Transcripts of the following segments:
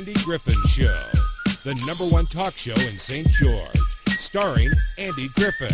Andy Griffin Show, the number one talk show in St. George, starring Andy Griffin.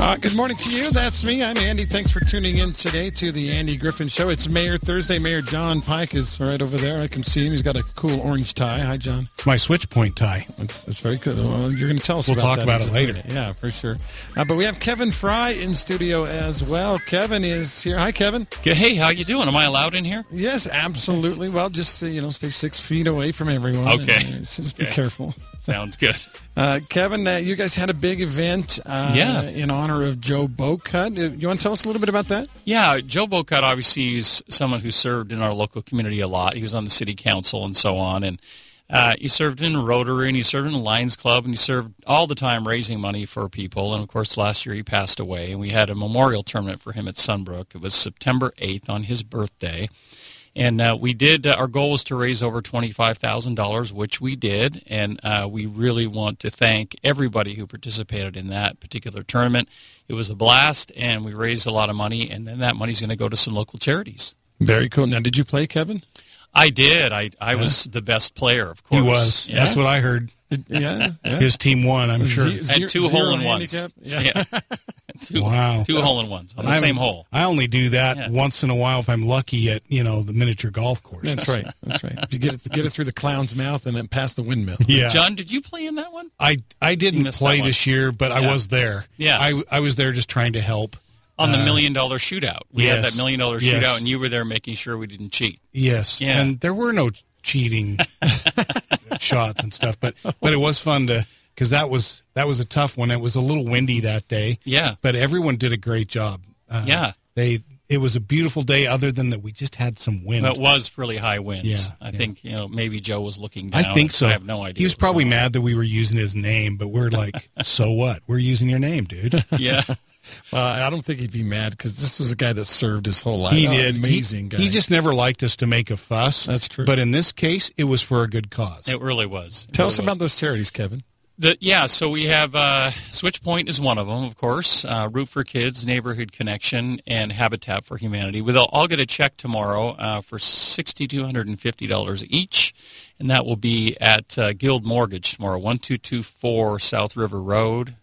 Uh, good morning to you. That's me. I'm Andy. Thanks for tuning in today to the Andy Griffin Show. It's Mayor Thursday. Mayor Jon Pike is right over there. I can see him. He's got a cool orange tie. Hi, Jon. It's my switch point tie. That's, that's very good. Well, you're going to tell us We'll about talk that about in it just a later. minute. Yeah, for sure. Uh, but we have Kevin Fry in studio as well. Kevin is here. Hi, Kevin. Hey, how you doing? Am I allowed in here? Yes, absolutely. Well, just, uh, you know, stay six feet away from everyone. Okay. And, uh, just be careful. Sounds good. Uh, Kevin, uh, you guys had a big event uh, Yeah. in honor of Joe Bowcutt. Uh, You want to tell us a little bit about that? Yeah, Joe Bowcutt obviously is someone who served in our local community a lot. He was on the city council and so on, and uh, he served in Rotary and he served in the Lions Club and he served all the time raising money for people. And of course, last year he passed away, and we had a memorial tournament for him at Sunbrook. It was September 8th on his birthday. And uh, we did. Uh, our goal was to raise over twenty-five thousand dollars, which we did, and uh, we really want to thank everybody who participated in that particular tournament. It was a blast, and we raised a lot of money, and then that money's going to go to some local charities. Very cool. Now, did you play, Kevin? I did. I I was the best player, of course. He was. Yeah. That's what I heard. Yeah. yeah. His team won, I'm sure. Ze- Had two zero hole in ones. handicap? Yeah. two, Wow. Two hole in ones on the I'm- same hole. I only do that Yeah. once in a while if I'm lucky at, you know, the miniature golf course. That's right. That's right. If you get it, get it through the clown's mouth and then past the windmill. Yeah. Jon, did you play in that one? I I didn't play this year, but I was there. Yeah. I I was there just trying to help. On the Uh, million dollar shootout. We had that million dollar Yes. shootout, and you were there making sure we didn't cheat. Yes. Yeah. And there were no cheating shots and stuff, but but it was fun to cuz that was that was a tough one. It was a little windy that day. Yeah. But everyone did a great job. Uh, Yeah. They it was a beautiful day other than that we just had some wind. Well, it was really high winds. Yeah, I yeah. think you know maybe Joe was looking down. I think so. I have no idea. He was probably mad that we were using his name, but we're like, so what? We're using your name, dude. Yeah, Uh, I don't think he'd be mad because this was a guy that served his whole life. He Oh, did. Amazing he, guy. He just never liked us to make a fuss. That's true. But in this case, it was for a good cause. it really was. It Tell really us was. about those charities, Kevin. The, yeah, so we have uh, Switch Point is one of them, of course. Uh, Root for Kids, Neighborhood Connection, and Habitat for Humanity. We'll all get a check tomorrow uh, for sixty two hundred and fifty dollars each, and that will be at uh, Guild Mortgage tomorrow, one two two four South River Road.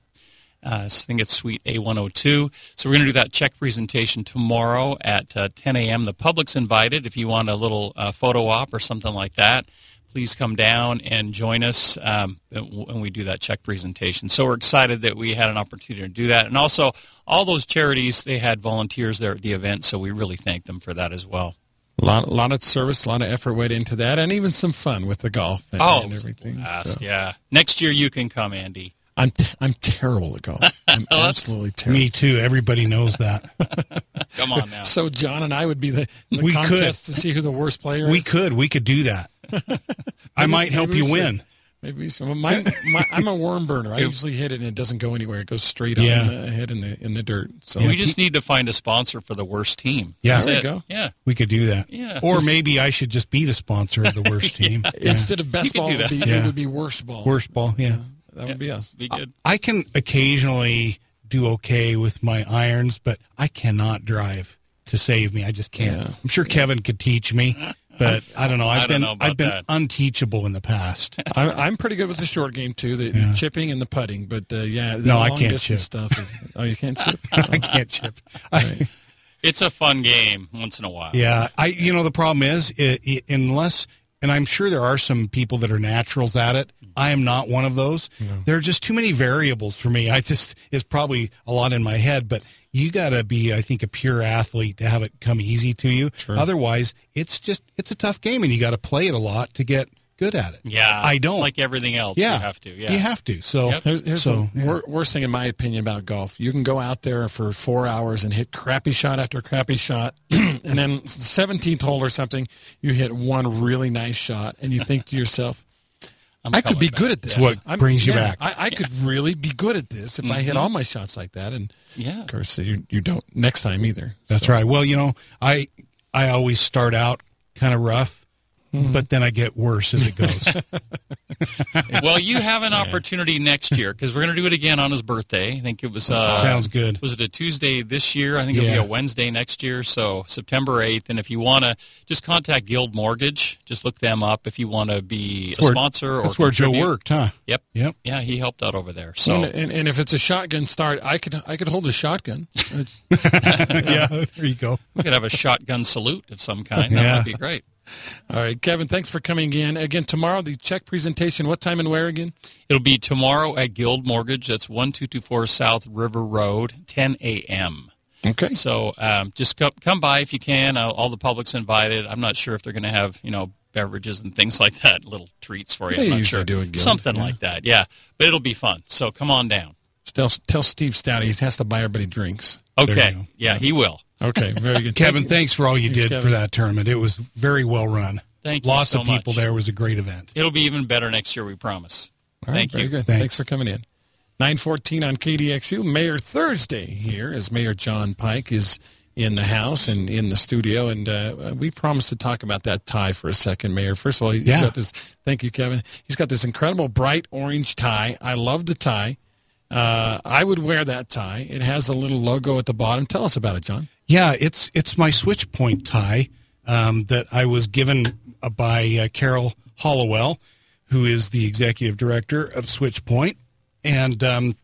Uh, I think it's Suite A102. So we're going to do that check presentation tomorrow at uh, 10 a.m. The public's invited. If you want a little uh, photo op or something like that, please come down and join us um, when we do that check presentation. So we're excited that we had an opportunity to do that. And also, all those charities, they had volunteers there at the event, so we really thank them for that as well. A lot, a lot of service, a lot of effort went into that, and even some fun with the golf and, Oh, and it was a everything. blast, So, yeah. Next year you can come, Andy. I'm t- I'm terrible at golf. I'm that's- absolutely terrible. Me too. Everybody knows that. Come on now. So Jon and I would be the, the We could. to see who the worst player we is. could. We could do that. I might help you should. win. Maybe we should. My, my, I'm a worm burner. I usually hit it and it doesn't go anywhere. It goes straight Yeah. on the head in the in the dirt. So we just need to find a sponsor for the worst team. Yeah. That's There you go. Yeah. We could do that. Yeah. Or maybe I should just be the sponsor of the worst team. Yeah. instead of best You ball, it would, be, that. it would be worst ball. Worst ball. Yeah. That would be us. Be good. I can occasionally do okay with my irons, but I cannot drive to save me. I just can't. Yeah. I'm sure Kevin could teach me, but I don't know. I've I don't been know about I've been that. unteachable in the past. I'm, I'm pretty good with the short game too, the, the chipping and the putting. But uh, yeah, the No, I can't chip. stuff. Is, oh, you can't chip. I can't chip. I, It's a fun game once in a while. yeah, I you know the problem is i i unless and I'm sure there are some people that are naturals at it. I am not one of those. There are just too many variables for me. I just it's probably a lot in my head, but you got to be I think a pure athlete to have it come easy to you. Otherwise, it's just it's a tough game and you got to play it a lot to get good at it. Yeah. I don't. Like everything else, yeah, you have to. Yeah. You have to. So Yep. Here's, here's so the wor- worst thing in my opinion about golf. You can go out there for four hours and hit crappy shot after crappy shot, and then 17th hole or something, you hit one really nice shot, and you think to yourself, I'm I could be back. good at this. It's what brings you back. I, I could really be good at this if I hit mm-hmm. all my shots like that. And Yeah. of course, you you don't next time either. That's So, right. Well, you know, I I always start out kind of rough, but then I get worse as it goes. well, you have an opportunity next year because we're going to do it again on his birthday. I think it was. Uh, Sounds good. Was it a Tuesday this year? I think it'll Yeah. be a Wednesday next year. So September eighth. And if you want to, just contact Guild Mortgage. Just look them up if you want to be a where- sponsor or That's where Joe worked, huh? Yep. Yep. Yeah, he helped out over there. So And, and, and if it's a shotgun start, I could I could hold a shotgun. Yeah, there you go. we could have a shotgun salute of some kind. That Yeah. would be great. All right, Kevin, thanks for coming in. Again, tomorrow, the check presentation, what time and where again? It'll be tomorrow at Guild Mortgage. That's one two two four South River Road, ten a.m. Okay. So um, just come, come by if you can. Uh, all the public's invited. I'm not sure if they're going to have you know beverages and things like that, little treats for you. They I'm not usually sure. do Something yeah. like that. Yeah, but it'll be fun. So come on down. Tell, tell Steve Stout he has to buy everybody drinks. Okay. go. Yeah, he will. Okay, very good. Kevin, Thank thanks for all you Thanks, did Kevin. for that tournament. It was very well run. Thank you Lots so of people much. there. It was a great event. It'll be even better next year. We promise. All right, Thank very you. good. Thanks. Thanks. for coming in. 914 on KDXU. Mayor Thursday here as Mayor Jon Pike is in the house and in the studio. And uh, we promised to talk about that tie for a second, Mayor. First of all, he's Yeah. got this, thank you, Kevin. He's got this incredible bright orange tie. I love the tie. Uh, I would wear that tie. It has a little logo at the bottom. Tell us about it, Jon. Yeah, it's it's my switch point tie um, that I was given uh, by uh, Carol Hollowell, who is the executive director of Switch Point. And um,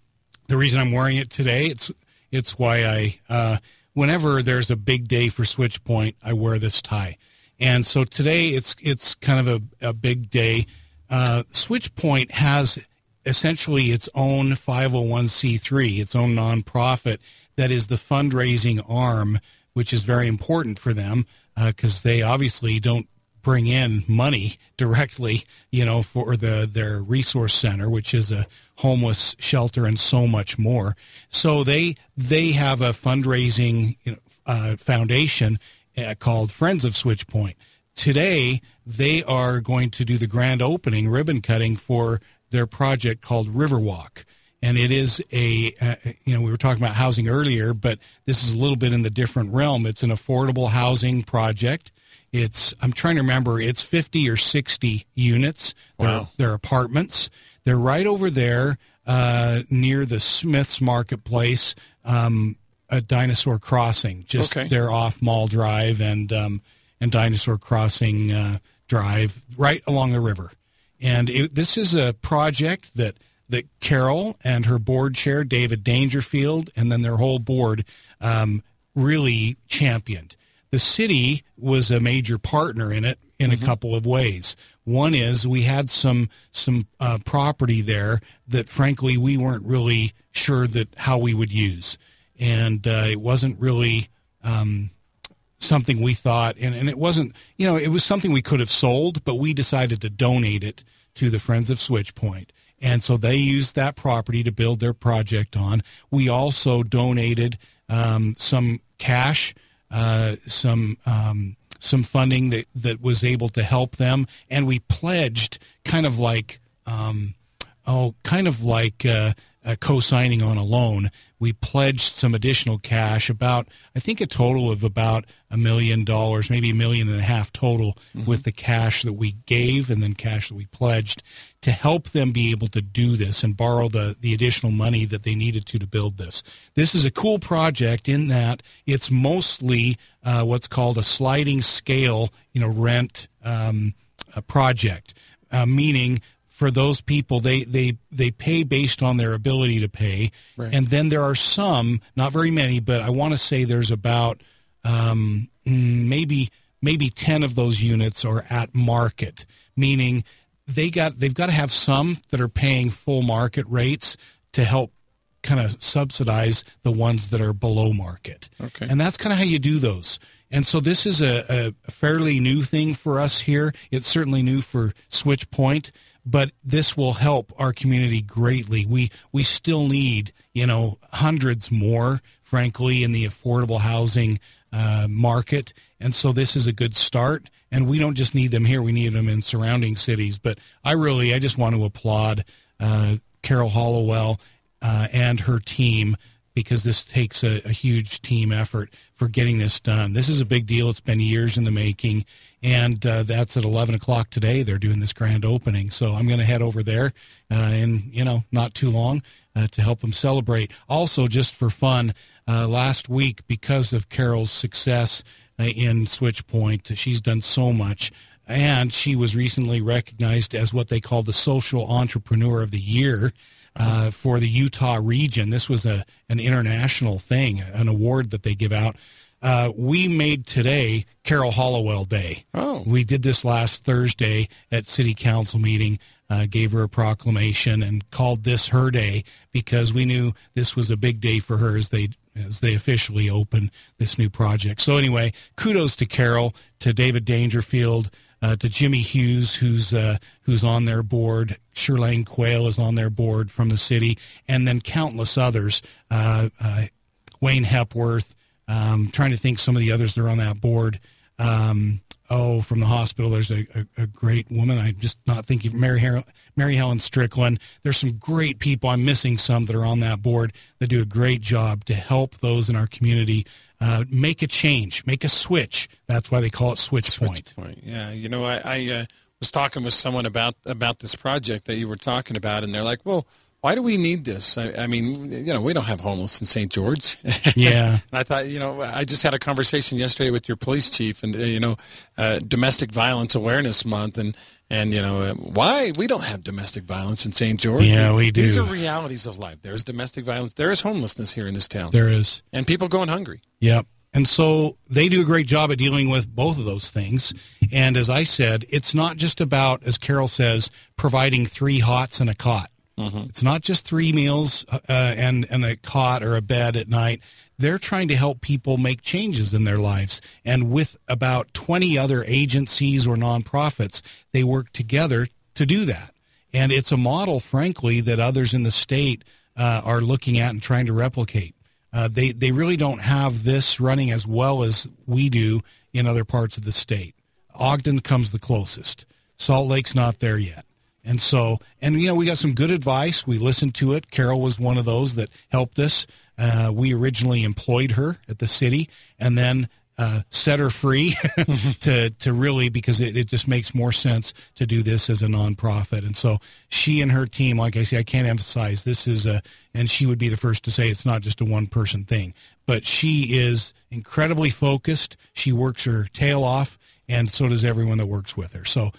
the reason I'm wearing it today it's it's why I uh, whenever there's a big day for Switch Point, I wear this tie, and so today it's it's kind of a, a big day. Uh, Switch Point has essentially its own 501c3, its own nonprofit that is the fundraising arm, which is very important for them because they obviously don't bring in money directly, you know, for the their resource center, which is a homeless shelter and so much more. So they they have a fundraising you know, uh, foundation uh, called Friends of Switchpoint. Today they are going to do the grand opening ribbon cutting for their project called Riverwalk. And it is a uh, you know we were talking about housing earlier but this is a little bit in the different realm. It's an affordable housing project. It's i'm trying to remember it's 50 or 60 units. They're, Wow. they're apartments. They're right over there uh, near the smiths marketplace um, at dinosaur crossing just Okay. they're off mall drive and um, and dinosaur crossing uh, drive right along the river and it, this is a project that that Carol and her board chair David Dangerfield and then their whole board um, really championed. The city was a major partner in it in a couple of ways. One is we had some some uh, property there that frankly we weren't really sure that how we would use, and uh, it wasn't really um, something we thought, and, and it wasn't, you know, it was something we could have sold, but we decided to donate it to the Friends of Switch Point. And so they used that property to build their project on. We also donated um, some cash, uh, some um, some funding that, that was able to help them, and we pledged kind of like um, oh, kind of like uh, uh, co-signing on a loan. We pledged some additional cash, about I think a total of about a million dollars, maybe a million and a half total, with the cash that we gave and then cash that we pledged to help them be able to do this and borrow the the additional money that they needed to to build this. This is a cool project in that it's mostly uh, what's called a sliding scale, you know, rent um, uh, project, uh, meaning for those people they they they pay based on their ability to pay. And then there are some not very many but i want to say there's about um, mm, maybe maybe 10 of those units are at market meaning they got they've got to have some that are paying full market rates to help kind of subsidize the ones that are below market. Okay. and that's kind of how you do those. And so this is a, a fairly new thing for us here. It's certainly new for switch point but this will help our community greatly. We we still need you know hundreds more, frankly, in the affordable housing uh, market, and so this is a good start. And we don't just need them here; we need them in surrounding cities. But I really, I just want to applaud uh, Carol Hollowell uh, and her team because this takes a, a, huge team effort for getting this done. This is a big deal. It's been years in the making, and uh, that's at 11 o'clock today. They're doing this grand opening, so I'm going to head over there uh, in you know not too long uh, to help them celebrate. Also, just for fun, uh, last week because of Carol's success uh, in Switch Point, she's done so much. And she was recently recognized as what they call the Social Entrepreneur of the Year uh, for the Utah region. This was a an international thing, an award that they give out. Uh, we made today Carol Hollowell Day. Oh, we did this last Thursday at City Council meeting. Uh, gave her a proclamation and called this her day because we knew this was a big day for her as they as they officially open this new project. So anyway, kudos to Carol, to David Dangerfield, uh, to Jimmy Hughes, who's uh, who's on their board. Sherlane Quayle is on their board from the city, and then countless others. Uh, uh Wayne Hepworth. Um, trying to think some of the others that are on that board. Um, oh, from the hospital, there's a, a, a, great woman. I'm just not thinking Mary, Her- Mary Helen Strickland. There's some great people. I'm missing some that are on that board that do a great job to help those in our community uh, make a change, make a switch. That's why they call it switch, switch point. point. Yeah, you know, I, I uh, was talking with someone about about this project that you were talking about, and they're like, "Well, why do we need this? I, I mean, you know, we don't have homeless in St. George." Yeah, and I thought, you know, I just had a conversation yesterday with your police chief, and uh, you know, uh, Domestic Violence Awareness Month, and and you know uh, why we don't have domestic violence in St. George. Yeah, we do. These are realities of life. There's domestic violence. There is homelessness here in this town. There is, and people going hungry. Yep. And so they do a great job at dealing with both of those things. And as I said, it's not just about, as Carol says, providing three hots and a cot. Mm-hmm. It's not just three meals uh, and and a cot or a bed at night. They're trying to help people make changes in their lives. And with about 20 other agencies or nonprofits, they work together to do that. And it's a model, frankly, that others in the state uh, are looking at and trying to replicate. Uh, they they really don't have this running as well as we do in other parts of the state. Ogden comes the closest. Salt Lake's not there yet. And so, and you know, we got some good advice. We listened to it. Carol was one of those that helped us. Uh, we originally employed her at the city, and then uh, set her free to to really because it, it just makes more sense to do this as a nonprofit. And so she and her team, like I say, I can't emphasize this is a, and she would be the first to say it's not just a one person thing, but she is incredibly focused. She works her tail off, and so does everyone that works with her. So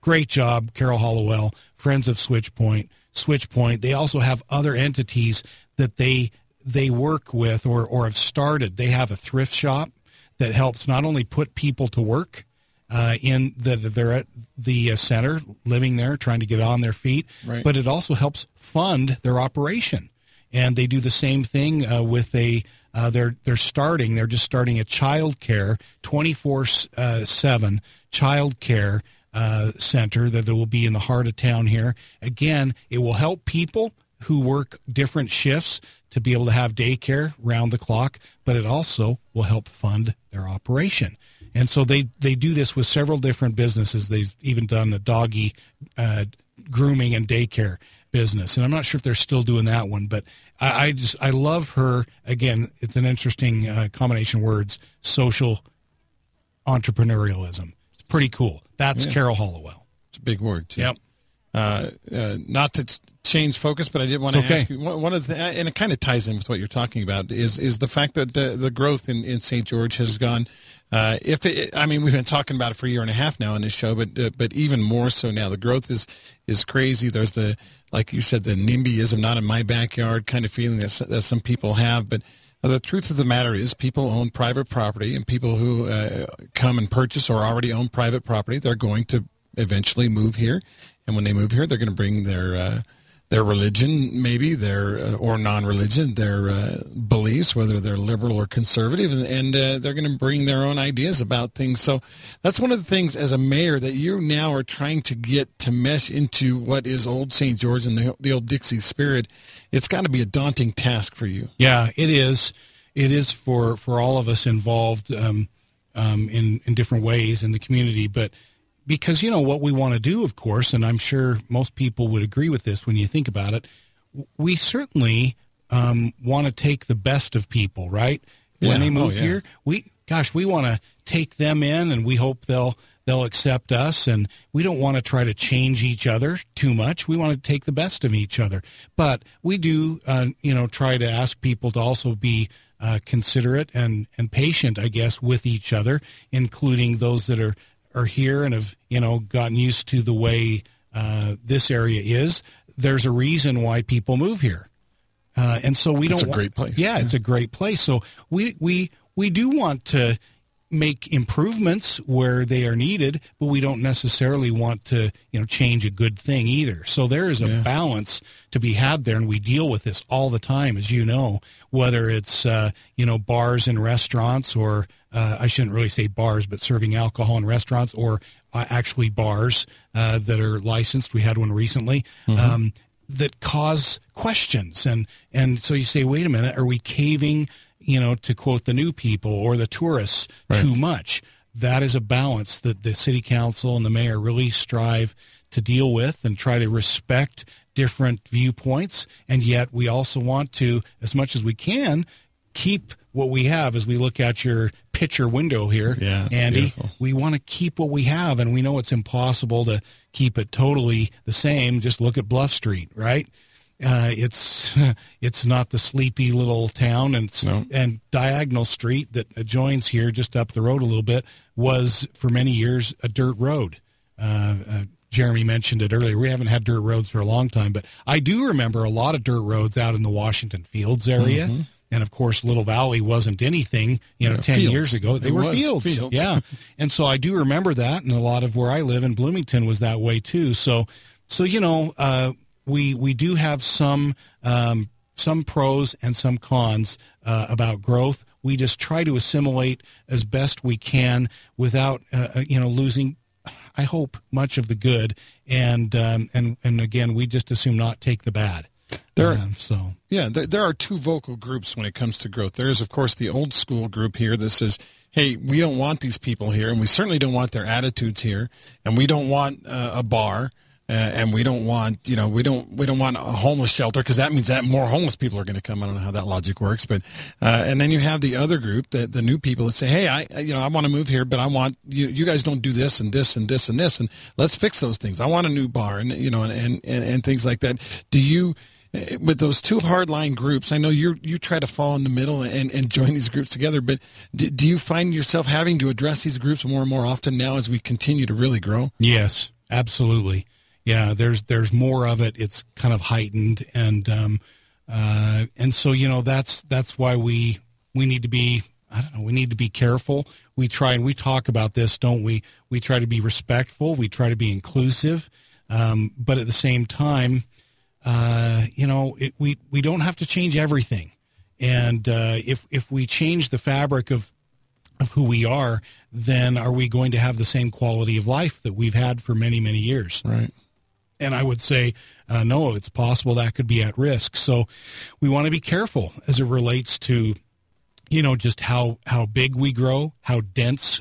great job, Carol Hollowell, friends of Switchpoint. Switchpoint. They also have other entities that they they work with or or have started. They have a thrift shop that helps not only put people to work uh, in that they're at the uh, center, living there, trying to get on their feet, right. but it also helps fund their operation. And they do the same thing uh, with a. Uh, they're they're starting. They're just starting a child care twenty four uh, seven child care uh, center that will be in the heart of town here. Again, it will help people who work different shifts to be able to have daycare round the clock, but it also will help fund their operation. And so they, they do this with several different businesses. They've even done a doggy uh, grooming and daycare business. And I'm not sure if they're still doing that one, but I, I just, I love her. Again, it's an interesting uh, combination of words, social entrepreneurialism. It's pretty cool. That's yeah. Carol Hollowell. It's a big word, too. Yep. Uh, uh, not to change focus, but I did want to okay. ask you one of the, and it kind of ties in with what you're talking about is is the fact that the, the growth in, in St. George has gone. Uh, if it, I mean, we've been talking about it for a year and a half now on this show, but uh, but even more so now. The growth is is crazy. There's the like you said, the NIMBYism, not in my backyard kind of feeling that that some people have, but. The truth of the matter is, people own private property, and people who uh, come and purchase or already own private property, they're going to eventually move here, and when they move here, they're going to bring their uh, their religion, maybe their uh, or non-religion, their uh, beliefs, whether they're liberal or conservative, and, and uh, they're going to bring their own ideas about things. So that's one of the things as a mayor that you now are trying to get to mesh into what is old St. George and the, the old Dixie spirit. It's got to be a daunting task for you. Yeah, it is. It is for for all of us involved um, um, in in different ways in the community, but because you know what we want to do of course and i'm sure most people would agree with this when you think about it we certainly um, want to take the best of people, right? Yeah. When they Oh, move yeah. here, we gosh, we want to take them in, and we hope they'll they'll accept us, and we don't want to try to change each other too much. We want to take the best of each other, but we do, uh, you know, try to ask people to also be uh, considerate and and patient, I guess, with each other, including those that are are here and have you know gotten used to the way uh, this area is. There's a reason why people move here. Uh, and so we It's don't It's a great place. Yeah, it's a great place. So we we we do want to make improvements where they are needed, but we don't necessarily want to you know change a good thing either. So there is a balance to be had there, and we deal with this all the time, as you know. Whether it's uh, you know bars and restaurants, or uh, I shouldn't really say bars, but serving alcohol in restaurants, or uh, actually bars uh, that are licensed. We had one recently. Um, that cause questions and and so you say wait a minute are we caving you know to quote the new people or the tourists too much that is a balance that the city council and the mayor really strive to deal with and try to respect different viewpoints and yet we also want to as much as we can keep what we have as we look at your picture window here Yeah, andy beautiful. we want to keep what we have and we know it's impossible to keep it totally the same just look at bluff street right uh, it's it's not the sleepy little town and No. and diagonal street that adjoins here just up the road a little bit was for many years a dirt road uh, uh, Jeremy mentioned it earlier. We haven't had dirt roads for a long time, but I do remember a lot of dirt roads out in the Washington Fields area. And of course, Little Valley wasn't anything, you know. Yeah, 10 fields. years ago. They It were fields. fields. Yeah. And so I do remember that. And a lot of where I live in Bloomington was that way too. So, so, you know, uh, we, we do have some, um, some pros and some cons uh, about growth. We just try to assimilate as best we can without, uh, uh, you know, losing I hope much of the good, and um, and and again, we just assume not take the bad. There- Um, so Yeah, there, there are two vocal groups when it comes to growth. There is, of course, the old school group here that says, hey, we don't want these people here, and we certainly don't want their attitudes here, and we don't want uh, a bar. Uh, and we don't want, you know, we don't, we don't want a homeless shelter because that means that more homeless people are going to come. I don't know how that logic works, but, uh, and then you have the other group, the, the new people that say, hey, I, I- you know, I want to move here, but I want you, you guys don't do this and this and this and this, and let's fix those things. I want a new bar, and you know, and and, and, and things like that. Do you? With those two hardline groups, I know you you try to fall in the middle and, and join these groups together, but do, do you find yourself having to address these groups more and more often now as we continue to really grow? yes, absolutely, yeah. There's there's more of it. It's kind of heightened, and um, uh, and so you know that's that's why we we need to be I don't know we need to be careful. We try and we talk about this, don't we? We try to be respectful. We try to be inclusive, um, but at the same time. Uh, you know, it, we we don't have to change everything, and uh, if if we change the fabric of of who we are, then are we going to have the same quality of life that we've had for many many years? Right. And I would say, uh, no, it's possible that could be at risk. So we want to be careful as it relates to, you know, just how how big we grow, how dense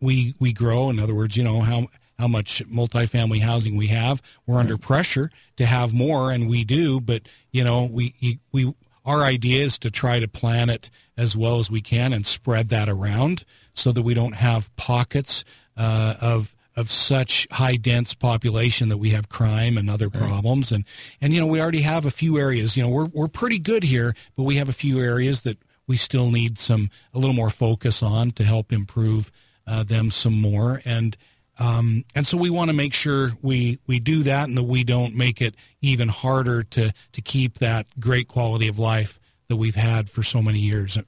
we we grow. In other words, you know how how much multifamily housing we have. We're under pressure to have more, and we do. But you know, we we our idea is to try to plan it as well as we can and spread that around so that we don't have pockets uh, of of such high dense population that we have crime and other problems and and you know we already have a few areas you know we're we're pretty good here but we have a few areas that we still need some a little more focus on to help improve uh, them some more and um, and so we want to make sure we we do that and that we don't make it even harder to to keep that great quality of life that we've had for so many years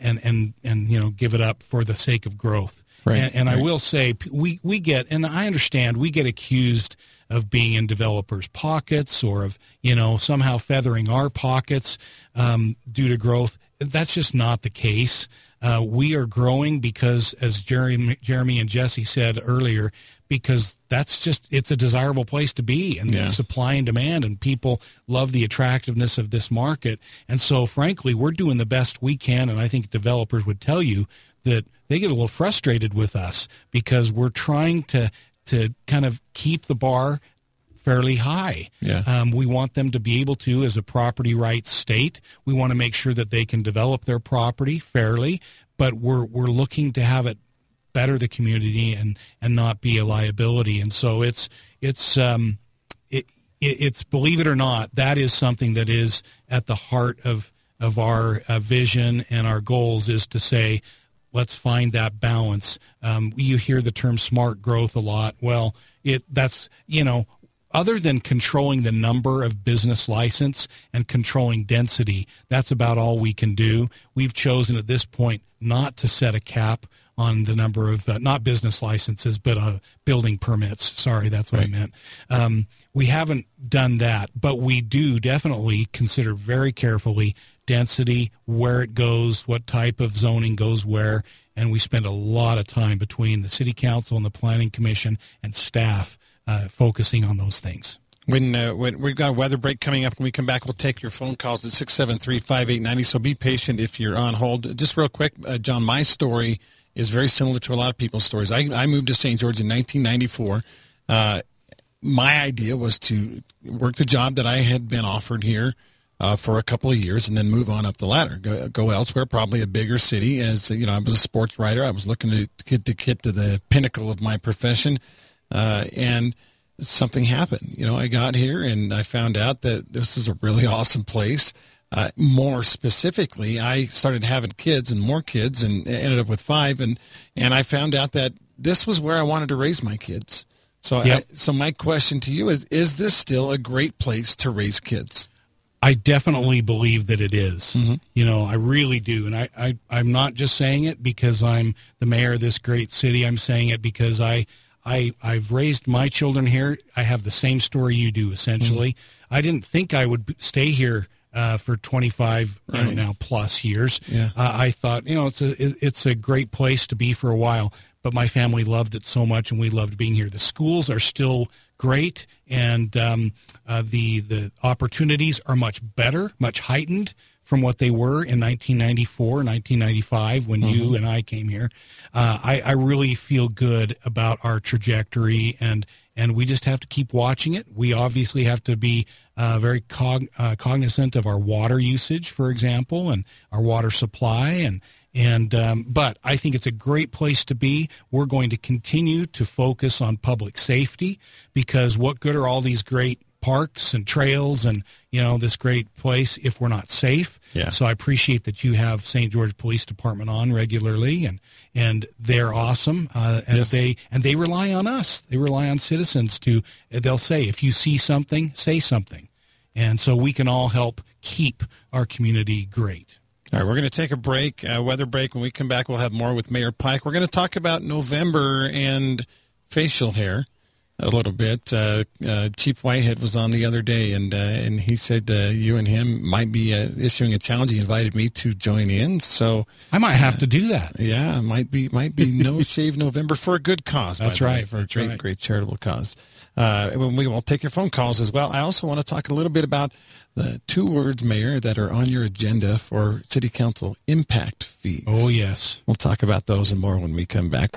and and and you know give it up for the sake of growth Right, and, and I will say we we get and I understand we get accused of being in developers' pockets or of you know somehow feathering our pockets um, due to growth. That's just not the case. Uh, we are growing because, as Jeremy, Jeremy and Jesse said earlier, because that's just it's a desirable place to be, and Yeah. supply and demand, and people love the attractiveness of this market. And so, frankly, we're doing the best we can, and I think developers would tell you that they get a little frustrated with us because we're trying to to kind of keep the bar fairly high. Yeah. Um, we want them to be able to, as a property rights state, we want to make sure that they can develop their property fairly, but we're we're looking to have it better the community and and not be a liability. And so it's it's um, it, it, it's believe it or not, that is something that is at the heart of of our uh, vision and our goals is to say let's find that balance. Um, you hear the term smart growth a lot. Well, it that's you know other than controlling the number of business license and controlling density, that's about all we can do. We've chosen at this point not to set a cap on the number of uh, not business licenses but uh, building permits. Sorry, that's what right. I meant. Um, we haven't done that, but we do definitely consider very carefully density, where it goes, what type of zoning goes where, and we spend a lot of time between the city council and the planning commission and staff uh, focusing on those things. When, uh, when we've got a weather break coming up, when we come back, we'll take your phone calls at 673-5890. So be patient if you're on hold. Just real quick, uh, Jon, my story is very similar to a lot of people's stories. I, I moved to St. George in 1994. Uh, my idea was to work the job that I had been offered here uh, for a couple of years and then move on up the ladder, go, go elsewhere, probably a bigger city. As you know, I was a sports writer. I was looking to get to get to the pinnacle of my profession, uh, and something happened. You know, I got here and I found out that this is a really awesome place. Uh, more specifically, I started having kids and more kids, and ended up with five, and and I found out that this was where I wanted to raise my kids. So, yep. I, so my question to you is: Is this still a great place to raise kids? I definitely believe that it is. Mm-hmm. You know, I really do. And I, I, I'm not just saying it because I'm the mayor of this great city. I'm saying it because I, I, I've raised my children here. I have the same story you do, essentially. Mm-hmm. I didn't think I would stay here uh, for 25 right. you know, now plus years. Yeah. Uh, I thought, you know, it's a, it's a great place to be for a while but my family loved it so much and we loved being here. The schools are still great and um, uh, the the opportunities are much better, much heightened from what they were in 1994, 1995 when mm-hmm. you and I came here. Uh, I, I really feel good about our trajectory and and we just have to keep watching it. We obviously have to be uh, very cog- uh, cognizant of our water usage, for example, and our water supply, and and um, but I think it's a great place to be. We're going to continue to focus on public safety because what good are all these great parks and trails and you know this great place if we're not safe? Yeah. So I appreciate that you have St. George Police Department on regularly and and they're awesome uh, and yes. they and they rely on us. They rely on citizens to they'll say if you see something, say something, and so we can all help keep our community great. All right, we're going to take a break, uh, weather break. When we come back, we'll have more with Mayor Pike. We're going to talk about November and facial hair a little bit. Uh, uh, Chief Whitehead was on the other day, and uh, and he said uh, you and him might be uh, issuing a challenge. He invited me to join in, so I might have to do that. Yeah, might be might be no shave November for a good cause. That's right, way, for That's a great right. great charitable cause. Uh, we will take your phone calls as well. I also want to talk a little bit about the two words, Mayor, that are on your agenda for City Council impact fees. Oh, yes. We'll talk about those and more when we come back.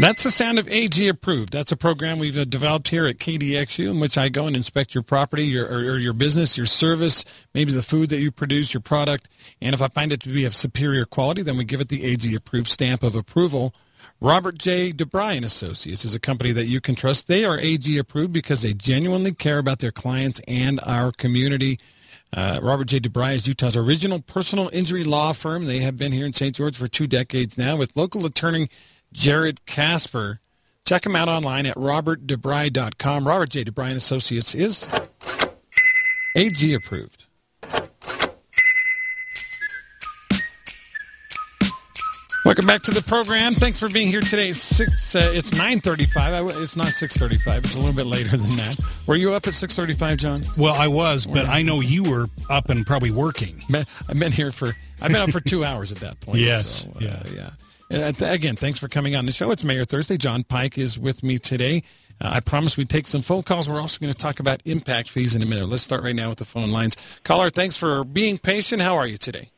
That's the sound of AG Approved. That's a program we've uh, developed here at KDXU in which I go and inspect your property, your or, or your business, your service, maybe the food that you produce, your product. And if I find it to be of superior quality, then we give it the AG Approved stamp of approval. Robert J. DeBry Associates is a company that you can trust. They are AG approved because they genuinely care about their clients and our community. Uh, Robert J. DeBry is Utah's original personal injury law firm. They have been here in St. George for two decades now with local attorney Jared Casper. Check him out online at robertdebry.com. Robert J. DeBry and Associates is AG approved. Welcome back to the program. Thanks for being here today. It's six. Uh, it's nine thirty-five. It's not six thirty-five. It's a little bit later than that. Were you up at six thirty-five, Jon? Well, I was, but I know you were up and probably working. I've been here for. I've been up for two hours at that point. Yes. So, uh, yeah. Yeah. Uh, again, thanks for coming on the show. It's Mayor Thursday. Jon Pike is with me today. Uh, I promise we'd take some phone calls. We're also going to talk about impact fees in a minute. Let's start right now with the phone lines. Caller, thanks for being patient. How are you today?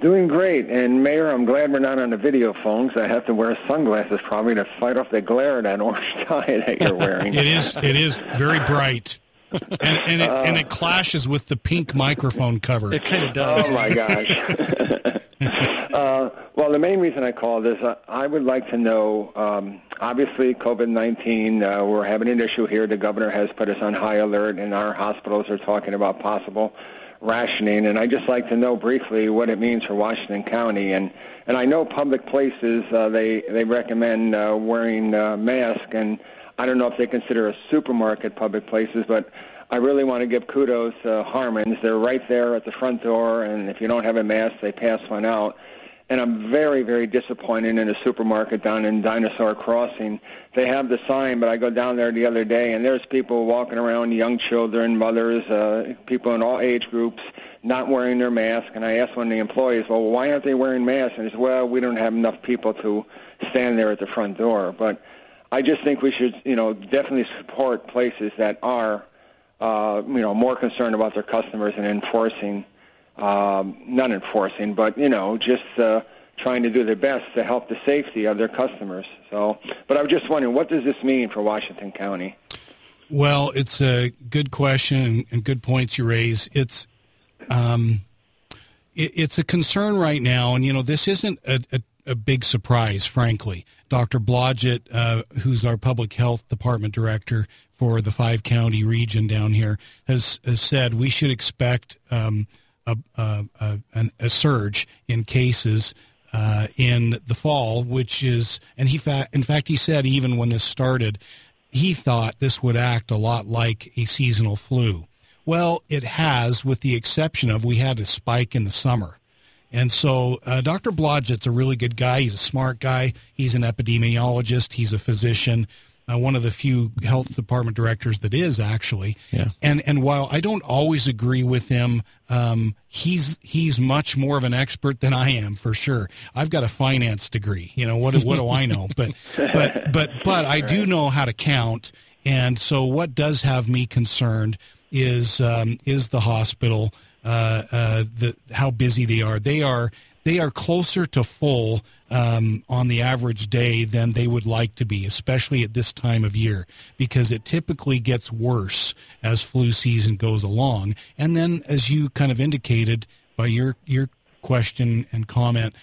Doing great. And Mayor, I'm glad we're not on a video phone because I have to wear sunglasses probably to fight off the glare of that orange tie that you're wearing. it is. It is very bright. And, and, it, and it clashes with the pink microphone cover. It kind of does. Oh my gosh. uh, well, the main reason I called is uh, I would like to know. Um, obviously, COVID-19, uh, we're having an issue here. The governor has put us on high alert, and our hospitals are talking about possible rationing. And I'd just like to know briefly what it means for Washington County. And and I know public places uh, they they recommend uh, wearing uh, masks and I don't know if they consider a supermarket public places, but I really want to give kudos to Harmon's. They're right there at the front door, and if you don't have a mask, they pass one out. And I'm very, very disappointed in a supermarket down in Dinosaur Crossing. They have the sign, but I go down there the other day, and there's people walking around, young children, mothers, uh, people in all age groups, not wearing their mask. And I asked one of the employees, well, why aren't they wearing masks? And he said, well, we don't have enough people to stand there at the front door. But I just think we should, you know, definitely support places that are, uh, you know, more concerned about their customers and enforcing, um, not enforcing, but you know, just uh, trying to do their best to help the safety of their customers. So, but I was just wondering, what does this mean for Washington County? Well, it's a good question and good points you raise. It's um, it, it's a concern right now, and you know, this isn't a, a, a big surprise, frankly. Dr. Blodgett, uh, who's our public health department director for the five county region down here, has, has said we should expect um, a, a, a, a, surge in cases uh, in the fall, which is, and he fa- in fact he said even when this started, he thought this would act a lot like a seasonal flu. Well, it has, with the exception of we had a spike in the summer. And so uh, Dr. Blodgett's a really good guy. He's a smart guy. He's an epidemiologist. He's a physician. Uh, one of the few health department directors that is actually. Yeah. And and while I don't always agree with him, um, he's he's much more of an expert than I am for sure. I've got a finance degree. You know what what do I know? But but but but I do know how to count. And so what does have me concerned is um, is the hospital uh, uh, the how busy they are. They are they are closer to full um, on the average day than they would like to be, especially at this time of year, because it typically gets worse as flu season goes along. And then, as you kind of indicated by your your question and comment,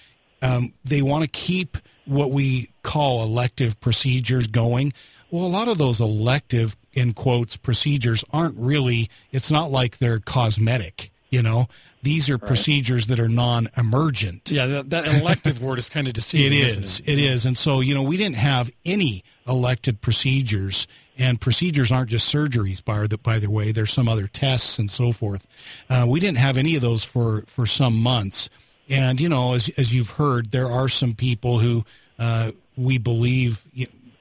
um, they want to keep what we call elective procedures going. Well, a lot of those elective, in quotes, procedures aren't really, it's not like they're cosmetic. You know, these are right. procedures that are non-emergent. Yeah, that, that elective word is kind of deceiving. It is. It? it is. And so, you know, we didn't have any elected procedures, and procedures aren't just surgeries. By the by the way, there's some other tests and so forth. Uh, we didn't have any of those for for some months. And you know, as as you've heard, there are some people who uh, we believe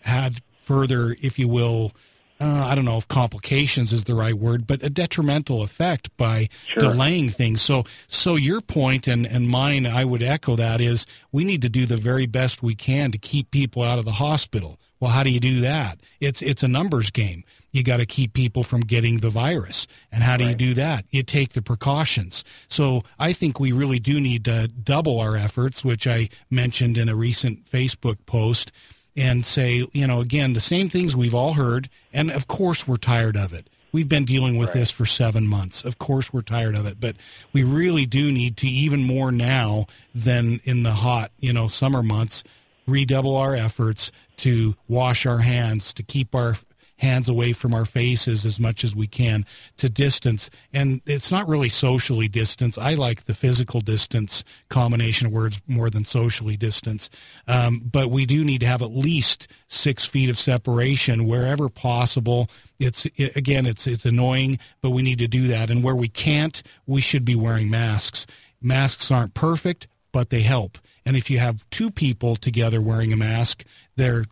had further, if you will, uh, I don't know if complications is the right word, but a detrimental effect by sure. delaying things. So, so your point and, and mine, I would echo that is we need to do the very best we can to keep people out of the hospital. Well, how do you do that? It's, it's a numbers game. You got to keep people from getting the virus. And how do right. you do that? You take the precautions. So I think we really do need to double our efforts, which I mentioned in a recent Facebook post and say, you know, again, the same things we've all heard. And of course, we're tired of it. We've been dealing with right. this for seven months. Of course, we're tired of it, but we really do need to, even more now than in the hot, you know, summer months, redouble our efforts to wash our hands, to keep our hands away from our faces as much as we can to distance. And it's not really socially distance. I like the physical distance combination of words more than socially distance. Um, but we do need to have at least six feet of separation wherever possible. It's it, again, it's it's annoying, but we need to do that. And where we can't, we should be wearing masks. Masks aren't perfect, but they help. And if you have two people together wearing a mask, they're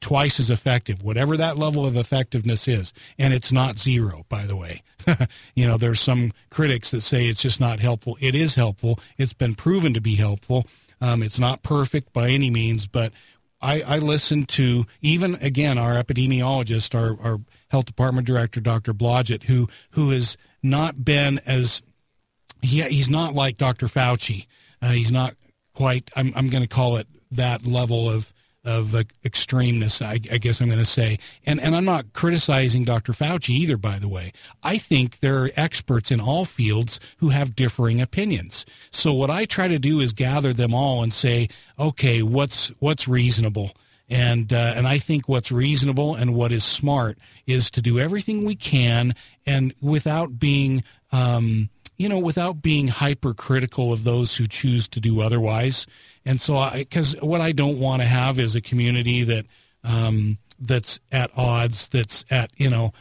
twice as effective, whatever that level of effectiveness is. And it's not zero, by the way. you know, there's some critics that say it's just not helpful. It is helpful. It's been proven to be helpful. Um, it's not perfect by any means, but I, I listen to even again our epidemiologist, our, our health department director, Dr. Blodgett, who who has not been as he, he's not like Dr. Fauci Uh, he's not quite. I'm I'm going to call it that level of of uh, extremeness, I, I, guess I'm going to say. And and I'm not criticizing Dr. Fauci either, by the way. I think there are experts in all fields who have differing opinions. So what I try to do is gather them all and say, okay, what's what's reasonable. And uh, and I think what's reasonable and what is smart is to do everything we can and without being um, you know, without being hypercritical of those who choose to do otherwise. And so, I because what I don't want to have is a community that um, that's at odds, that's at you know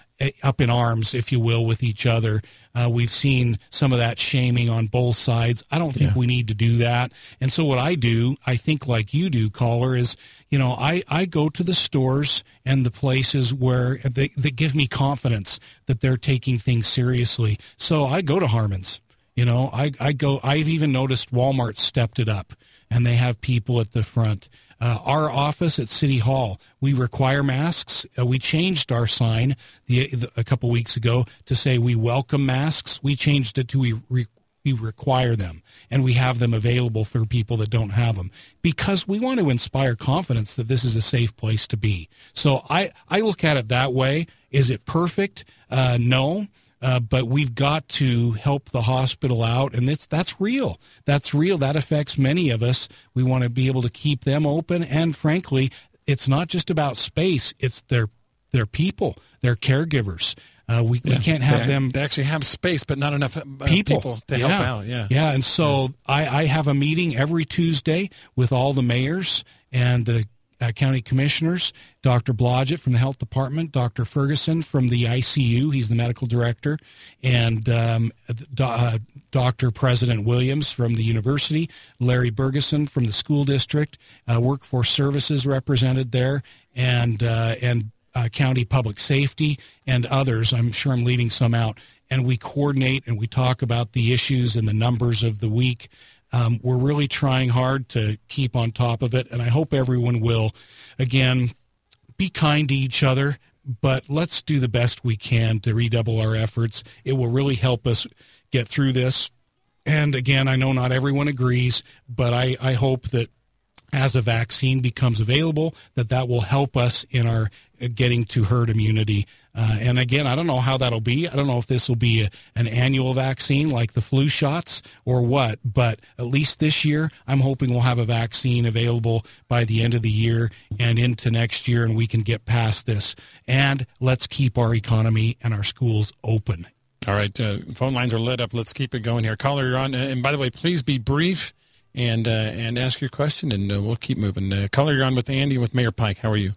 up in arms, if you will, with each other. Uh, we've seen some of that shaming on both sides. I don't think yeah. we need to do that. And so, what I do, I think, like you do, caller, is you know, I, I go to the stores and the places where they, they give me confidence that they're taking things seriously. So I go to Harmon's. You know, I, I go, I've even noticed Walmart stepped it up and they have people at the front. Uh, our office at City Hall, we require masks. Uh, we changed our sign the, the, a couple weeks ago to say we welcome masks. We changed it to we re, we require them and we have them available for people that don't have them because we want to inspire confidence that this is a safe place to be. So I, I look at it that way. Is it perfect? Uh, no. Uh, but we've got to help the hospital out, and it's that's real. That's real. That affects many of us. We want to be able to keep them open, and frankly, it's not just about space. It's their their people, their caregivers. Uh, we, yeah. we can't have they, them. They actually have space, but not enough uh, people. people. to yeah. help out. Yeah, yeah. And so yeah. I, I have a meeting every Tuesday with all the mayors and the uh, county commissioners, Dr. Blodgett from the health department, Dr. Ferguson from the ICU, he's the medical director, and um, uh, Dr. President Williams from the university, Larry Bergeson from the school district, uh, workforce services represented there, and uh, and uh, county public safety and others. I'm sure I'm leaving some out. And we coordinate and we talk about the issues and the numbers of the week. Um, we're really trying hard to keep on top of it, and I hope everyone will. Again, be kind to each other, but let's do the best we can to redouble our efforts. It will really help us get through this. And again, I know not everyone agrees, but I, I hope that as a vaccine becomes available, that that will help us in our getting to herd immunity. Uh, and again, I don't know how that'll be. I don't know if this will be a, an annual vaccine like the flu shots or what, but at least this year, I'm hoping we'll have a vaccine available by the end of the year and into next year, and we can get past this. And let's keep our economy and our schools open. All right. Uh, phone lines are lit up. Let's keep it going here. Caller, you're on. And by the way, please be brief and uh, and ask your question, and uh, we'll keep moving. Uh, caller, you're on with Andy with Mayor Pike. How are you?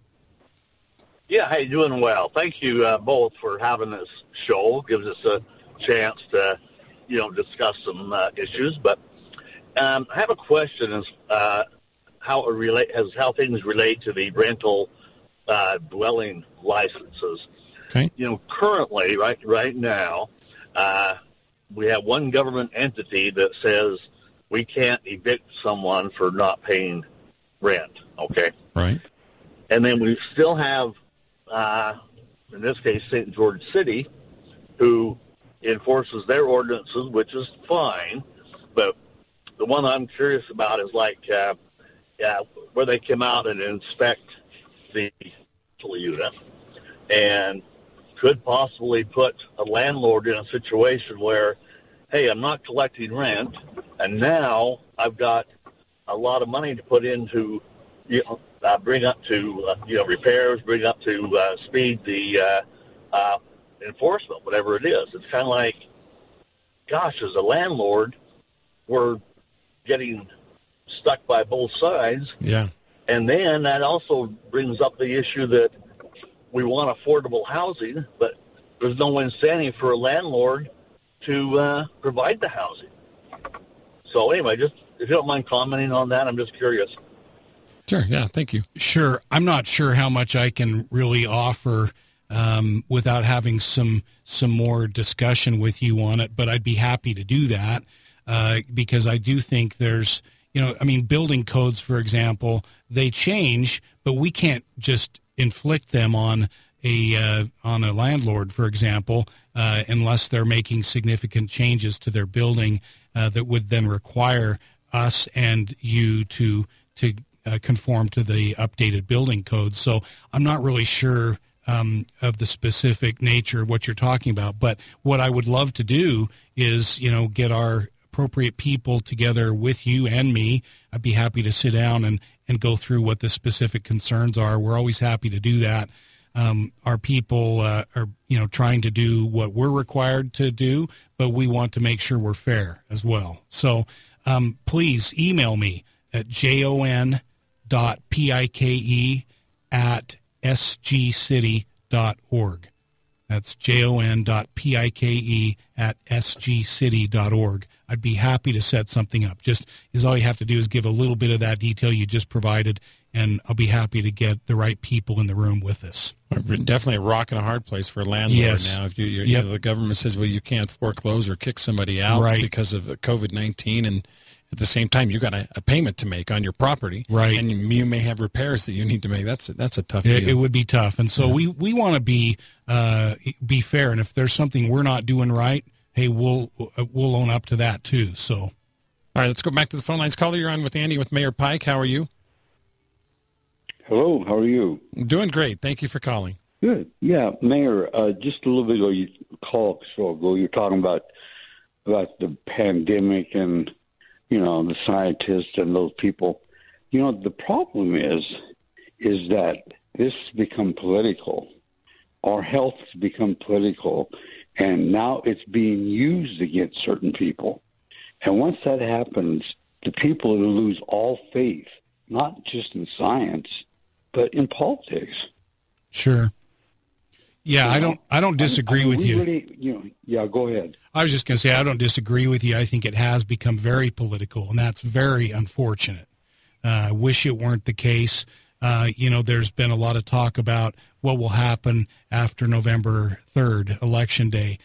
Yeah, hey, doing well. Thank you uh, both for having this show. Gives us a chance to, you know, discuss some uh, issues. But um, I have a question: is uh, how it relate as how things relate to the rental uh, dwelling licenses. Okay. You know, currently, right right now, uh, we have one government entity that says we can't evict someone for not paying rent. Okay. Right. And then we still have, uh, in this case, St. George City, who enforces their ordinances, which is fine. But the one I'm curious about is like, uh, yeah, where they come out and inspect the unit and could possibly put a landlord in a situation where, hey, I'm not collecting rent and now I've got a lot of money to put into, you know, uh, bring up to, uh, you know, repairs, bring up to uh, speed the uh, uh, enforcement, whatever it is. It's kind of like, gosh, as a landlord, we're getting stuck by both sides. Yeah. And then that also brings up the issue that we want affordable housing, but there's no incentive for a landlord to uh, provide the housing. So anyway, just if you don't mind commenting on that, I'm just curious. Sure. Yeah. Thank you. Sure. I'm not sure how much I can really offer um, without having some some more discussion with you on it, but I'd be happy to do that uh, because I do think there's you know I mean building codes for example they change, but we can't just inflict them on a uh, on a landlord for example uh, unless they're making significant changes to their building uh, that would then require us and you to to uh, conform to the updated building codes. So I'm not really sure um, of the specific nature of what you're talking about. But what I would love to do is, you know, get our appropriate people together with you and me. I'd be happy to sit down and, and go through what the specific concerns are. We're always happy to do that. Um, our people uh, are, you know, trying to do what we're required to do, but we want to make sure we're fair as well. So um, please email me at jon dot pike at sgcity.org. That's jon dot pike at sgcity.org. I'd be happy to set something up. Just is all you have to do is give a little bit of that detail you just provided, and I'll be happy to get the right people in the room with us. Definitely a rock and a hard place for a landlord Yes. now. If you, you Yep. know, the government says, well, you can't foreclose or kick somebody out Right. because of COVID nineteen, and at the same time, you got a, a payment to make on your property, Right. And you, you may have repairs that you need to make. That's a, that's a tough It, deal. it would be tough, and so we we want to be uh, be fair. And if there's something we're not doing right, hey, we'll we'll own up to that too. So All right, let's go back to the phone lines. Caller, you're on with Andy with Mayor Pike. How are you? Hello, how are you? Doing great. Thank you for calling. Good. Yeah, Mayor. Uh, just a little bit ago, you called so ago. You're talking about about the pandemic and you know the scientists and those people. You know the problem is is that this has become political. Our health has become political, and now it's being used against certain people. And once that happens, the people will lose all faith, not just in science, but in politics. sure, yeah, I don't I don't disagree I mean, with you. Really, you know, yeah, go ahead. I was just going to say I don't disagree with you. I think it has become very political, and that's very unfortunate. Uh, I wish it weren't the case. Uh, you know, there's been a lot of talk about what will happen after November 3rd, Election Day.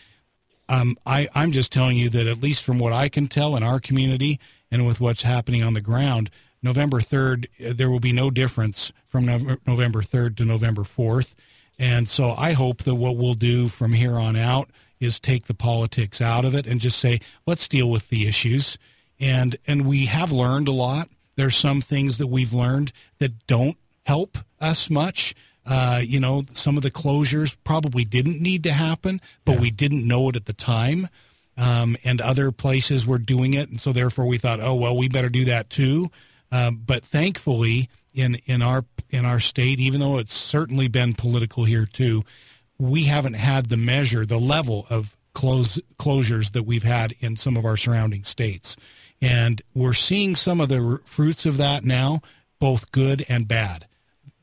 Um, I, I'm just telling you that at least from what I can tell in our community and with what's happening on the ground, November 3rd, uh, there will be no difference from November 3rd to November 4th. And so I hope that what we'll do from here on out is take the politics out of it and just say, let's deal with the issues. And, and we have learned a lot. There's some things that we've learned that don't help us much. Uh, you know, some of the closures probably didn't need to happen, but we didn't know it at the time. Um, and other places were doing it, and so therefore we thought, oh well, we better do that too. Um, but thankfully, in in our in our state, even though it's certainly been political here too, we haven't had the measure, the level of close closures that we've had in some of our surrounding states, and we're seeing some of the fruits of that now, both good and bad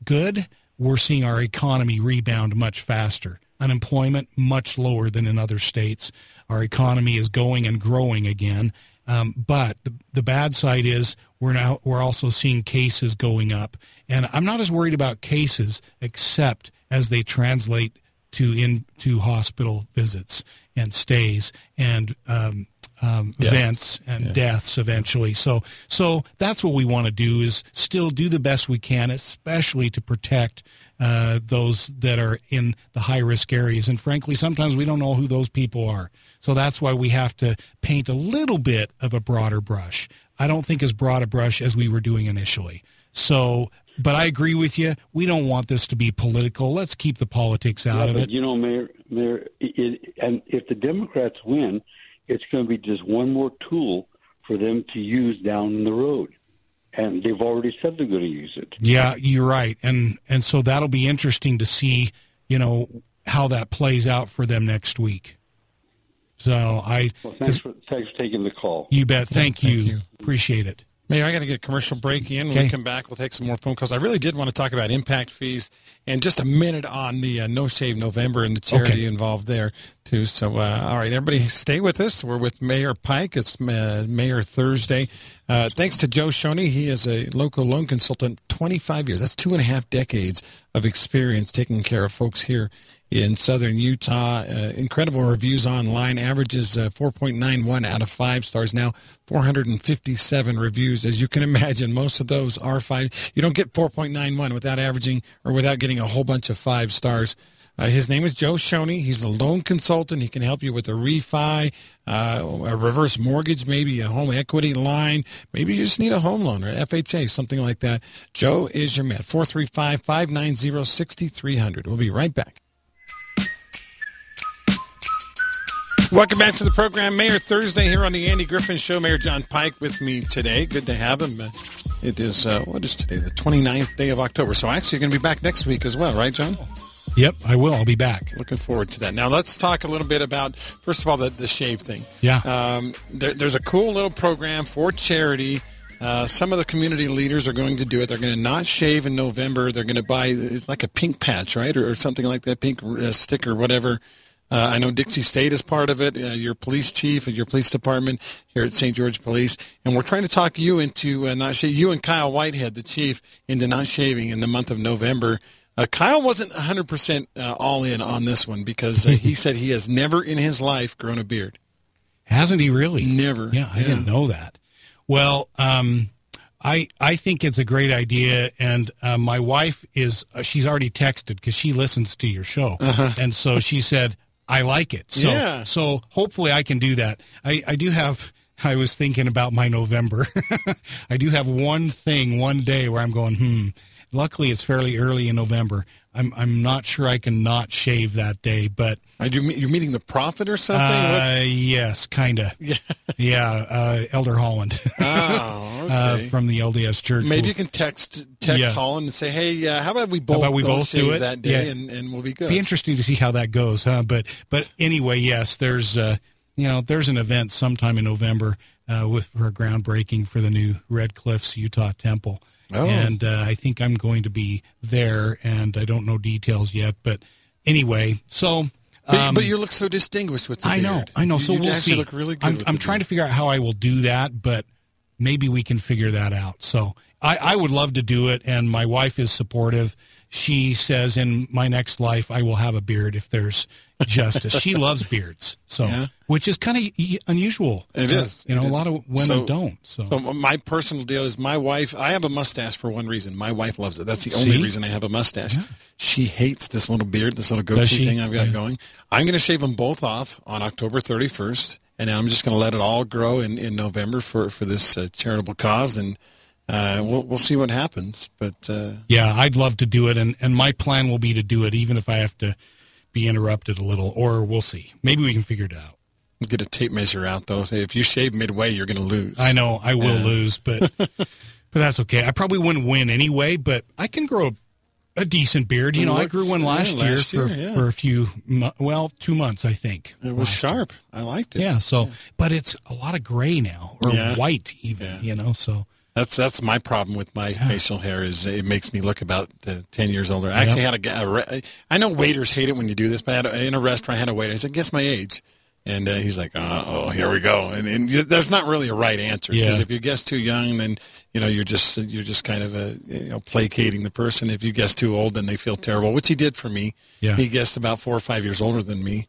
good, we're seeing our economy rebound much faster. Unemployment much lower than in other states. Our economy is going and growing again. Um, but the, the bad side is we're now we're also seeing cases going up, and I'm not as worried about cases except as they translate to into hospital visits and stays and um, um, events and deaths eventually. So so that's what we want to do is still do the best we can, especially to protect uh, those that are in the high risk areas. And frankly, sometimes we don't know who those people are. So that's why we have to paint a little bit of a broader brush. I don't think as broad a brush as we were doing initially. So. But I agree with you. We don't want this to be political. Let's keep the politics out Yeah, of it. you know, Mayor, Mayor, it, it, and if the Democrats win, it's going to be just one more tool for them to use down the road, and they've already said they're going to use it. Yeah, you're right, and and so that'll be interesting to see, you know, how that plays out for them next week. So I, Well, thanks for thanks for taking the call. you bet. Thank, thank you. you. appreciate it. Mayor, I got to get a commercial break in. When Okay. we come back, we'll take some more phone calls. I really did want to talk about impact fees and just a minute on the uh, No Shave November and the charity Okay. involved there, too. So, uh, all right, everybody stay with us. We're with Mayor Pike. It's uh, Mayor Thursday. Uh, thanks to Joe Shoney. He is a local loan consultant, 25 years. That's two and a half decades of experience taking care of folks here in southern Utah. Uh, incredible reviews online, averages uh, 4.91 out of five stars now, 457 reviews. As you can imagine, most of those are five. You don't get 4.91 without averaging or without getting a whole bunch of five stars. Uh, his name is Joe Shoney. He's a loan consultant. He can help you with a refi, uh, a reverse mortgage, maybe a home equity line. Maybe you just need a home loan or FHA, something like that. Joe is your man. 435 590 6300. We'll be right back. Welcome back to the program. Mayor Thursday here on the Andy Griffin Show. Mayor Jon Pike with me today. Good to have him. Uh, it is, uh, what is today? The 29th day of October. So actually, you're going to be back next week as well, right, Jon? Yep, I will. I'll be back. Looking forward to that. Now, let's talk a little bit about, first of all, the, the shave thing. Yeah. Um, there, there's a cool little program for charity. Uh, some of the community leaders are going to do it. They're going to not shave in November. They're going to buy, it's like a pink patch, right? Or, or something like that, pink uh, sticker, whatever. Uh, I know Dixie State is part of it. Uh, your police chief and your police department here at St. George Police, and we're trying to talk you into uh, not shaving. You and Kyle Whitehead, the chief, into not shaving in the month of November. Uh, Kyle wasn't 100% uh, all in on this one because uh, he said he has never in his life grown a beard. Hasn't he really? Never. Yeah, I didn't know that. Well, um, I I think it's a great idea, and uh, my wife is uh, she's already texted because she listens to your show, and so she said I like it. So Yeah. so hopefully I can do that. I I do have. I was thinking about my November. I do have one thing, one day where I'm going. Hmm. Luckily, it's fairly early in November. I'm I'm not sure I can not shave that day, but Are you you're meeting the prophet or something? uh, yes, kind of. Yeah, yeah. Uh, Elder Holland oh, uh, okay. from the LDS Church. Maybe you can text text Yeah. Holland and say, "Hey, uh, how about we both, about we both do it? that day, Yeah. and, and we'll be good." be interesting to see how that goes, huh? But but anyway, yes, there's uh, you know there's an event sometime in November uh, with for a groundbreaking for the new Red Cliffs Utah Temple, Oh. and uh, I think I'm going to be there, and I don't know details yet, but anyway, so. but, um, but you look so distinguished with the I know, beard. I know. You- So you we'll see. Look really good. I'm, I'm trying to figure out how I will do that, but maybe we can figure that out. So I, I would love to do it, and my wife is supportive. She says in my next life I will have a beard if there's justice. she loves beards, so Yeah. which is kind of unusual. It Uh. You know, It a is. lot of women So- don't. So, So my personal deal is my wife. I have a mustache for one reason. My wife loves it. That's the only reason I have a mustache. She hates this little beard, this little goatee thing I've got Yeah. going. I'm going to shave them both off on October 31st, and I'm just going to let it all grow in, in November for for this uh, charitable cause, and uh, we'll we'll see what happens. But uh, yeah, I'd love to do it, and and my plan will be to do it, even if I have to be interrupted a little, or we'll see. Maybe we can figure it out. get a tape measure out though. If you shave midway, you're going to lose. I know I will Yeah. lose, but but that's okay. I probably wouldn't win anyway, but I can grow a decent beard. You It know, I grew one yeah, last, last year, year, for yeah. for a few, well, two months I think. It was last year. sharp. I liked it. Yeah. So, but it's a lot of gray now, or white even. You know, so That's that's my problem with my facial hair is it makes me look about uh, ten years older. I actually had a, guy- a re- I know waiters hate it when you do this, but I had a, in a restaurant I had a waiter. I said, "Guess my age," and uh, he's like, uh, "Oh, here we go." And, and you, there's not really a right answer because Yeah. if you guess too young, then you know you're just you're just kind of a, you know placating the person. If you guess too old, then they feel terrible, which he did for me. Yeah. He guessed about four or five years older than me.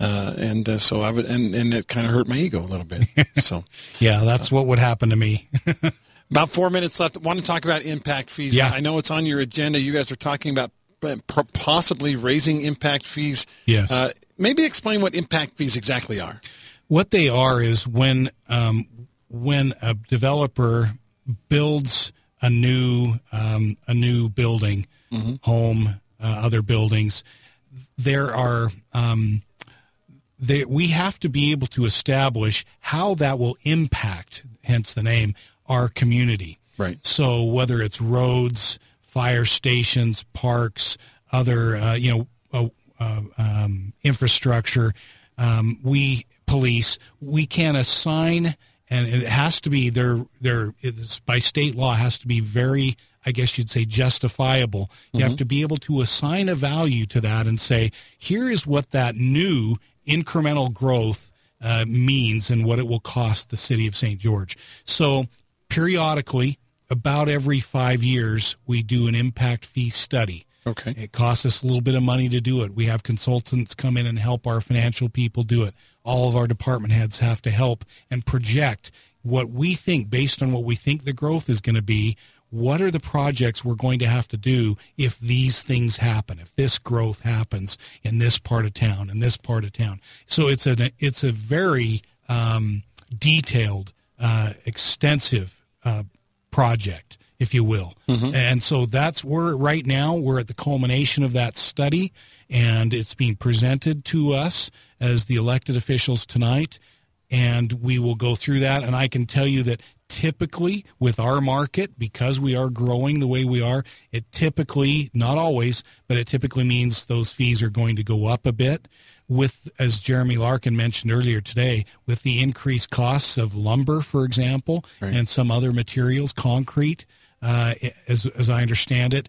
Uh, and uh, so I would, and, and it kind of hurt my ego a little bit. So yeah, that's what would happen to me. about four minutes left. I want to talk about impact fees. Yeah. I know it's on your agenda. You guys are talking about possibly raising impact fees. Yes. Uh, maybe explain what impact fees exactly are. what they are is when um, when a developer builds a new um, a new building, home, uh, other buildings, there are um, they, we have to be able to establish how that will impact, hence the name, our community. Right. So whether it's roads, fire stations, parks, other uh, you know uh, uh, um, infrastructure, um, we police, we can assign, and it has to be there. There is by state law has to be very, I guess you'd say, justifiable. You have to be able to assign a value to that and say, here is what that new incremental growth uh, means and what it will cost the city of St. George. So periodically, about every five years, we do an impact fee study. Okay. It costs us a little bit of money to do it. We have consultants come in and help our financial people do it. All of our department heads have to help and project what we think based on what we think the growth is going to be. what are the projects we're going to have to do if these things happen, if this growth happens in this part of town, in this part of town. So it's a it's a very um, detailed, uh, extensive uh, project, if you will. And so that's where right now we're at the culmination of that study, and it's being presented to us as the elected officials tonight and we will go through that. And I can tell you that typically with our market, because we are growing the way we are, it typically, not always, but it typically means those fees are going to go up a bit. With, as Jeremy Larkin mentioned earlier today, with the increased costs of lumber, for example, and some other materials, concrete, uh, as, as I understand it,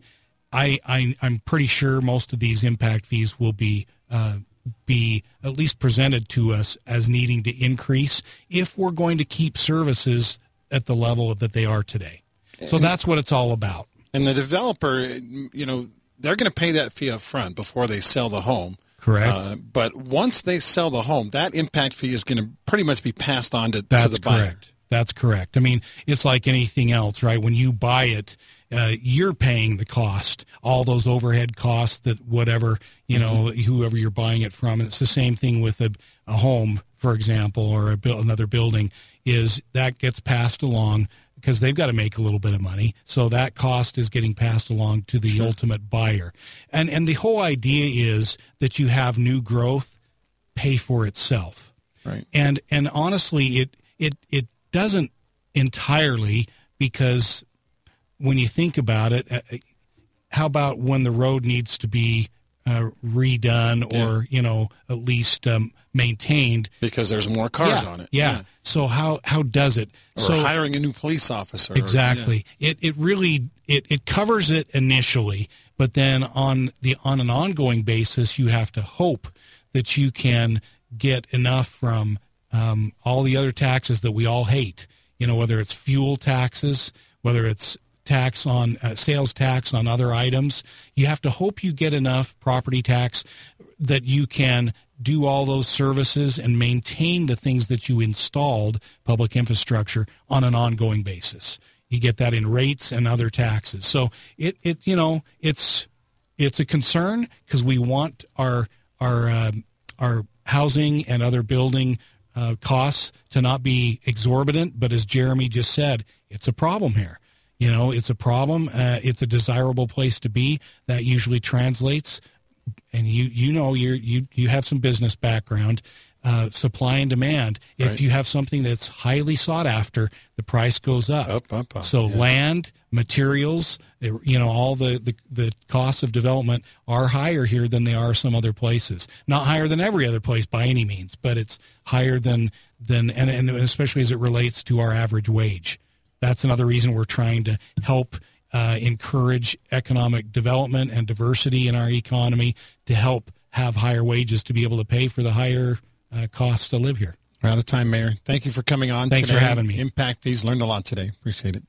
I, I, I'm pretty sure most of these impact fees will be uh, be at least presented to us as needing to increase if we're going to keep services at the level that they are today. So that's what it's all about. And the developer, you know, they're going to pay that fee up front before they sell the home. Correct. Uh, but once they sell the home, that impact fee is going to pretty much be passed on to, to That's the buyer. correct. That's correct. I mean, it's like anything else, right? When you buy it, uh, you're paying the cost, all those overhead costs that whatever, you know, whoever you're buying it from. It's the same thing with a, a home, for example, or a another building is that gets passed along because they've got to make a little bit of money. So that cost is getting passed along to the ultimate buyer. And, and the whole idea is that you have new growth pay for itself Right. and and honestly it it it doesn't entirely because when you think about it uh, how about when the road needs to be uh, redone or you know at least um, maintained Because there's more cars yeah, on it. yeah. yeah. so how how does it Or so hiring a new police officer. or- Exactly. It it really it, it covers it initially, but then on the on an ongoing basis, you have to hope that you can get enough from um, all the other taxes that we all hate. You know, whether it's fuel taxes, whether it's tax on uh, sales tax on other items, you have to hope you get enough property tax that you can do all those services and maintain the things that you installed public infrastructure on an ongoing basis. You get that in rates and other taxes. So it, it you know it's it's a concern because we want our our um, our housing and other building uh, costs to not be exorbitant. But as Jeremy just said, it's a problem here. You know, it's a problem. Uh, it's a desirable place to be. That usually translates and you you know you you you have some business background, uh, supply and demand. If Right. you have something that's highly sought after, the price goes up. Up, up, up, So land, materials, eh, you know, all the, the the costs of development are higher here than they are some other places. Not higher than every other place by any means, but it's higher than than and, and especially as it relates to our average wage. That's another reason we're trying to help uh, encourage economic development and diversity in our economy to help have higher wages to be able to pay for the higher uh, costs to live here. We're out of time, Mayor. Thank you for coming on Thanks for having me. Impact fees. Learned a lot today. Appreciate it.